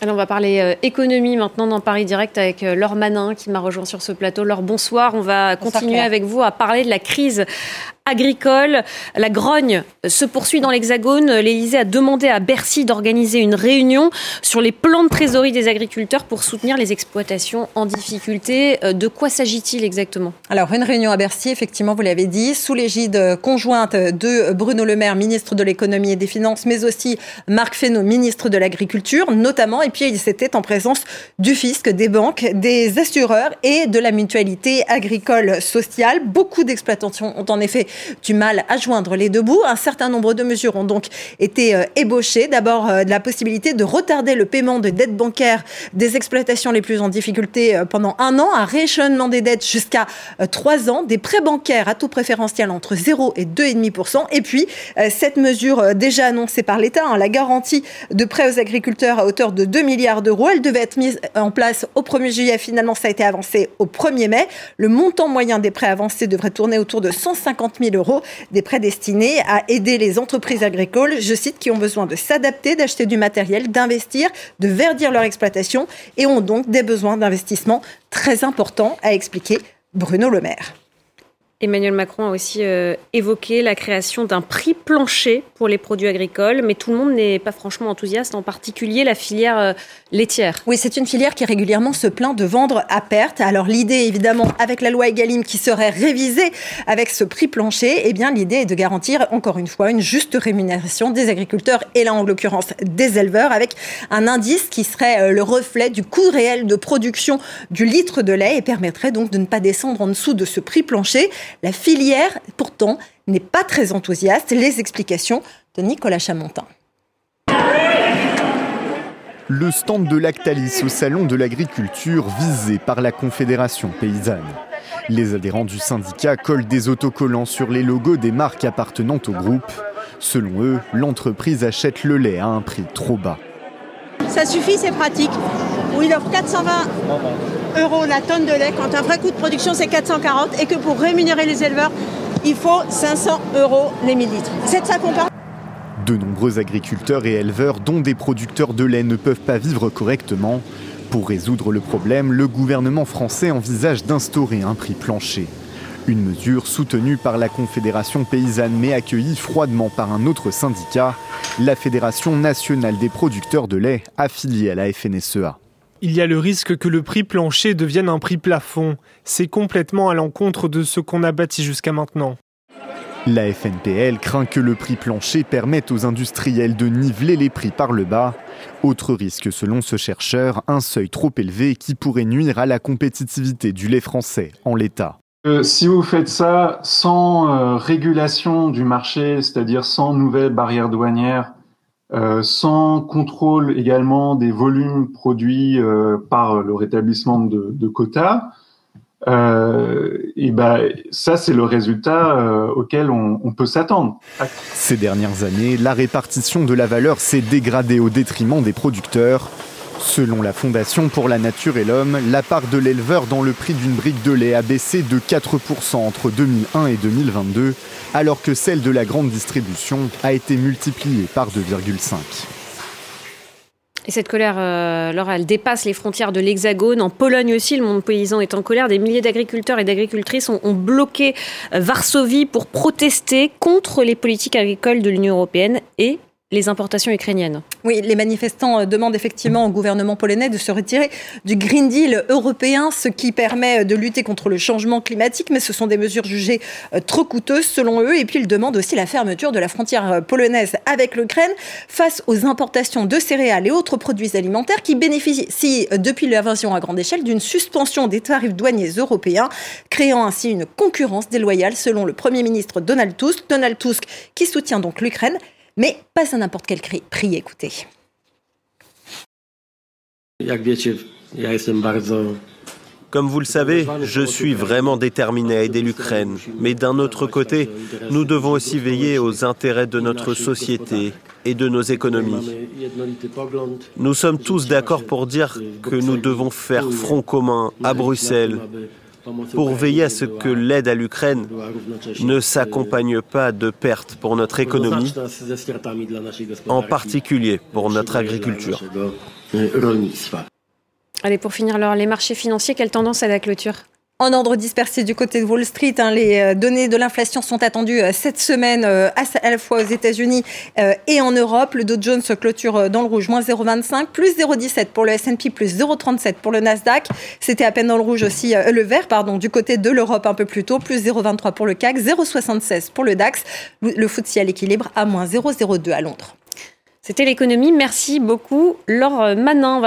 Alors on va parler euh, économie maintenant dans Paris Direct avec euh, Laure Manin qui m'a rejoint sur ce plateau. Laure, bonsoir. On va continuer avec vous à parler de la crise agricole. La grogne se poursuit dans l'Hexagone. L'Élysée a demandé à Bercy d'organiser une réunion sur les plans de trésorerie des agriculteurs pour soutenir les exploitations en difficulté. Euh, de quoi s'agit-il exactement? Alors, une réunion à Bercy, effectivement, vous l'avez dit, sous l'égide conjointe de Bruno Le Maire, ministre de l'économie et des finances, mais aussi Marc Fesneau, ministre de l'Agriculture, notamment. Et puis, c'était en présence du fisc, des banques, des assureurs et de la mutualité agricole sociale. Beaucoup d'exploitations ont en effet du mal à joindre les deux bouts. Un certain nombre de mesures ont donc été euh, ébauchées. D'abord, euh, la possibilité de retarder le paiement de dettes bancaires des exploitations les plus en difficulté euh, pendant un an, un rééchelonnement des dettes jusqu'à trois ans, des prêts bancaires à taux préférentiel entre 0 et 2,5%. Et puis, cette mesure déjà annoncée par l'État, hein, la garantie de prêts aux agriculteurs à hauteur de 2 milliards d'euros, elle devait être mise en place au 1er juillet. Finalement, ça a été avancé au 1er mai. Le montant moyen des prêts avancés devrait tourner autour de 150 000 des prêts destinés à aider les entreprises agricoles, je cite, qui ont besoin de s'adapter, d'acheter du matériel, d'investir, de verdir leur exploitation et ont donc des besoins d'investissement très importants, a expliqué Bruno Le Maire. Emmanuel Macron a aussi euh, évoqué la création d'un prix plancher pour les produits agricoles, mais tout le monde n'est pas franchement enthousiaste, en particulier la filière euh, laitière. Oui, c'est une filière qui régulièrement se plaint de vendre à perte. Alors l'idée, évidemment, avec la loi Egalim qui serait révisée avec ce prix plancher, eh bien l'idée est de garantir, encore une fois, une juste rémunération des agriculteurs et là, en l'occurrence, des éleveurs, avec un indice qui serait euh, le reflet du coût réel de production du litre de lait et permettrait donc de ne pas descendre en dessous de ce prix plancher. La filière, pourtant, n'est pas très enthousiaste. Les explications de Nicolas Chamontin. Le stand de Lactalis au salon de l'agriculture visé par la Confédération paysanne. Les adhérents du syndicat collent des autocollants sur les logos des marques appartenant au groupe. Selon eux, l'entreprise achète le lait à un prix trop bas. Ça suffit, c'est pratique. Où il offre 420 la tonne de lait quand un vrai coût de production c'est 440 et que pour rémunérer les éleveurs, il faut 500 euros les millilitres. C'est de ça qu'on parle. De nombreux agriculteurs et éleveurs, dont des producteurs de lait, ne peuvent pas vivre correctement. Pour résoudre le problème, le gouvernement français envisage d'instaurer un prix plancher. Une mesure soutenue par la Confédération paysanne mais accueillie froidement par un autre syndicat, la Fédération nationale des producteurs de lait, affiliée à la FNSEA. Il y a le risque que le prix plancher devienne un prix plafond. C'est complètement à l'encontre de ce qu'on a bâti jusqu'à maintenant. La FNPL craint que le prix plancher permette aux industriels de niveler les prix par le bas. Autre risque selon ce chercheur, un seuil trop élevé qui pourrait nuire à la compétitivité du lait français en l'état. Euh, si vous faites ça sans euh, régulation du marché, c'est-à-dire sans nouvelles barrières douanières, euh, sans contrôle également des volumes produits euh, par le rétablissement de, de quotas, euh, et ben ça c'est le résultat euh, auquel on, on peut s'attendre. Ces dernières années, la répartition de la valeur s'est dégradée au détriment des producteurs. Selon la Fondation pour la Nature et l'Homme, la part de l'éleveur dans le prix d'une brique de lait a baissé de 4% entre 2001 et 2022, alors que celle de la grande distribution a été multipliée par 2,5. Et cette colère, euh, Laura, elle dépasse les frontières de l'Hexagone. En Pologne aussi, le monde paysan est en colère. Des milliers d'agriculteurs et d'agricultrices ont, bloqué euh, Varsovie pour protester contre les politiques agricoles de l'Union européenne et les importations ukrainiennes. Oui, les manifestants euh, demandent effectivement au gouvernement polonais de se retirer du Green Deal européen, ce qui permet euh, de lutter contre le changement climatique, mais ce sont des mesures jugées euh, trop coûteuses selon eux. Et puis ils demandent aussi la fermeture de la frontière polonaise avec l'Ukraine face aux importations de céréales et autres produits alimentaires qui bénéficient depuis l'invasion à grande échelle d'une suspension des tarifs douaniers européens, créant ainsi une concurrence déloyale selon le Premier ministre Donald Tusk. Donald Tusk qui soutient donc l'Ukraine mais pas à n'importe quel prix. Écoutez. Comme vous le savez, je suis vraiment déterminé à aider l'Ukraine. Mais d'un autre côté, nous devons aussi veiller aux intérêts de notre société et de nos économies. Nous sommes tous d'accord pour dire que nous devons faire front commun à Bruxelles pour veiller à ce que l'aide à l'Ukraine ne s'accompagne pas de pertes pour notre économie, en particulier pour notre agriculture. Allez, pour finir, alors, les marchés financiers, quelle tendance à la clôture? En ordre dispersé du côté de Wall Street, hein, les euh, données de l'inflation sont attendues euh, cette semaine euh, à la fois aux États-Unis et en Europe. Le Dow Jones clôture dans le rouge, moins 0,25, plus 0,17 pour le S&P, plus 0,37 pour le Nasdaq. C'était à peine dans le rouge aussi, le vert, pardon, du côté de l'Europe un peu plus tôt, plus 0,23 pour le CAC, 0,76 pour le DAX. Le FTSE à l'équilibre à moins 0,02 à Londres. C'était l'économie. Merci beaucoup, Laure Manin.